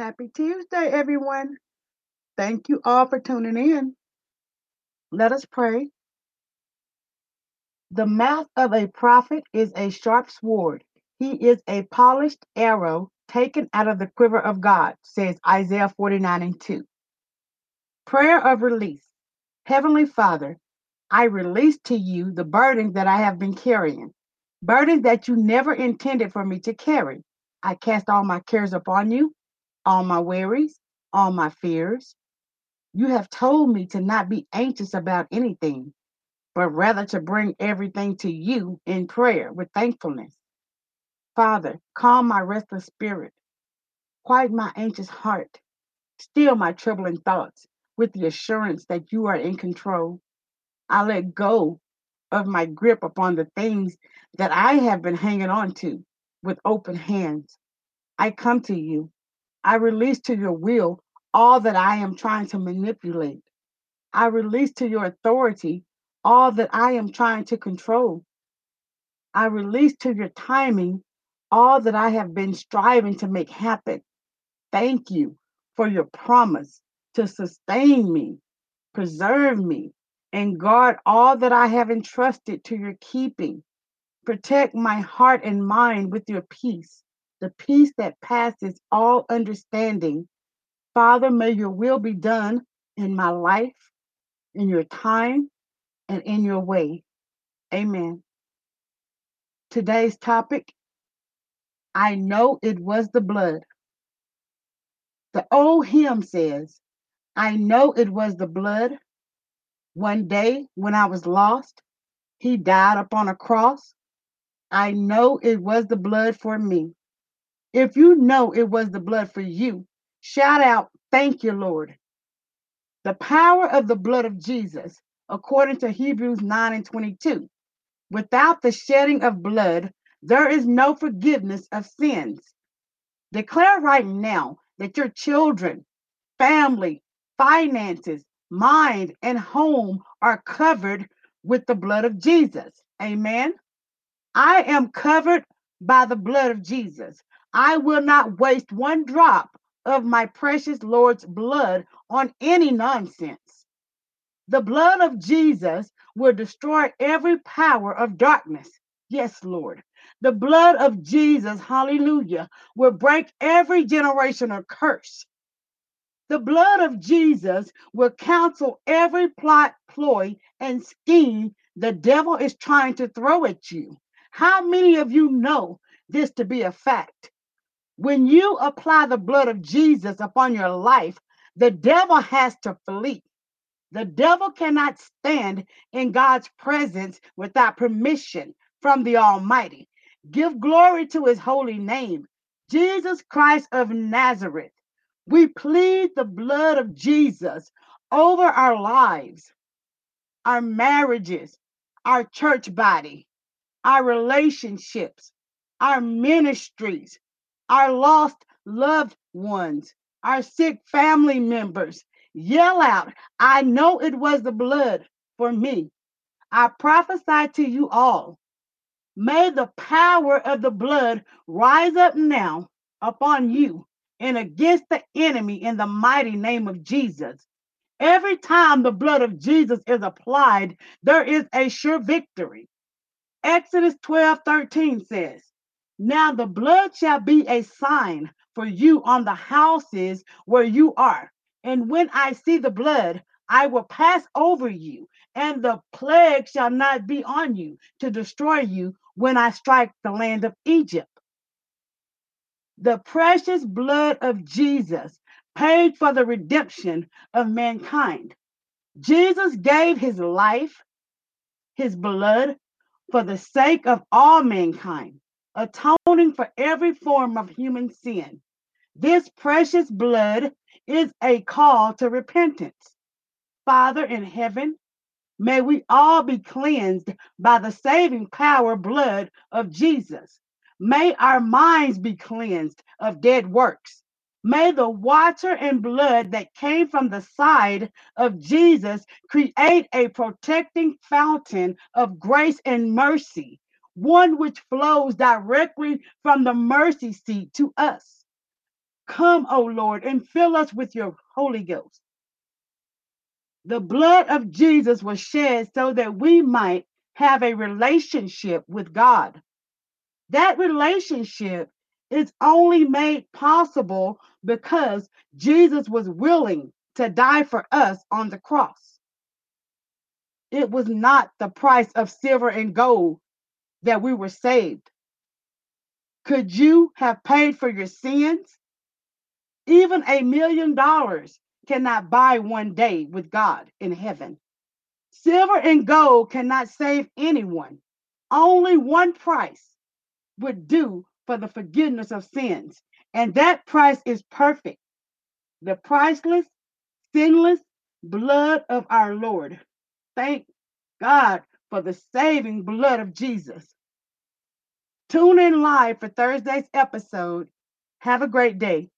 Happy Tuesday, everyone. Thank you all for tuning in. Let us pray. The mouth of a prophet is a sharp sword. He is a polished arrow taken out of the quiver of God, says Isaiah 49 and 2. Prayer of release. Heavenly Father, I release to you the burdens that I have been carrying, burdens that you never intended for me to carry. I cast all my cares upon you, all my worries, all my fears. You have told me to not be anxious about anything, but rather to bring everything to you in prayer with thankfulness. Father, calm my restless spirit, quiet my anxious heart, still my troubling thoughts with the assurance that you are in control. I let go of my grip upon the things that I have been hanging on to with open hands. I come to you. I release to your will all that I am trying to manipulate. I release to your authority all that I am trying to control. I release to your timing all that I have been striving to make happen. Thank you for your promise to sustain me, preserve me, and guard all that I have entrusted to your keeping. Protect my heart and mind with your peace, the peace that passes all understanding. Father, may your will be done in my life, in your time, and in your way. Amen. Today's topic I know it was the blood. The old hymn says, I know it was the blood. One day when I was lost, he died upon a cross. I know it was the blood for me. If you know it was the blood for you, shout out, Thank you, Lord. The power of the blood of Jesus, according to Hebrews 9 and 22. Without the shedding of blood, there is no forgiveness of sins. Declare right now that your children, family, finances, mind, and home are covered with the blood of Jesus. Amen. I am covered by the blood of Jesus. I will not waste one drop of my precious Lord's blood on any nonsense. The blood of Jesus will destroy every power of darkness. Yes, Lord. The blood of Jesus, hallelujah, will break every generational curse. The blood of Jesus will counsel every plot, ploy, and scheme the devil is trying to throw at you. How many of you know this to be a fact? When you apply the blood of Jesus upon your life, the devil has to flee. The devil cannot stand in God's presence without permission from the Almighty. Give glory to his holy name, Jesus Christ of Nazareth. We plead the blood of Jesus over our lives, our marriages, our church body, our relationships, our ministries, our lost loved ones, our sick family members. Yell out, I know it was the blood for me. I prophesy to you all. May the power of the blood rise up now upon you and against the enemy in the mighty name of Jesus. Every time the blood of Jesus is applied, there is a sure victory. Exodus 12 13 says, Now the blood shall be a sign for you on the houses where you are. And when I see the blood, I will pass over you, and the plague shall not be on you to destroy you when I strike the land of Egypt. The precious blood of Jesus paid for the redemption of mankind. Jesus gave his life, his blood, for the sake of all mankind, atoning for every form of human sin. This precious blood is a call to repentance. Father in heaven, may we all be cleansed by the saving power blood of Jesus. May our minds be cleansed of dead works. May the water and blood that came from the side of Jesus create a protecting fountain of grace and mercy, one which flows directly from the mercy seat to us. Come, O Lord, and fill us with your Holy Ghost. The blood of Jesus was shed so that we might have a relationship with God. That relationship is only made possible because Jesus was willing to die for us on the cross. It was not the price of silver and gold that we were saved. Could you have paid for your sins? Even a million dollars cannot buy one day with God in heaven. Silver and gold cannot save anyone. Only one price would do for the forgiveness of sins. And that price is perfect the priceless, sinless blood of our Lord. Thank God for the saving blood of Jesus. Tune in live for Thursday's episode. Have a great day.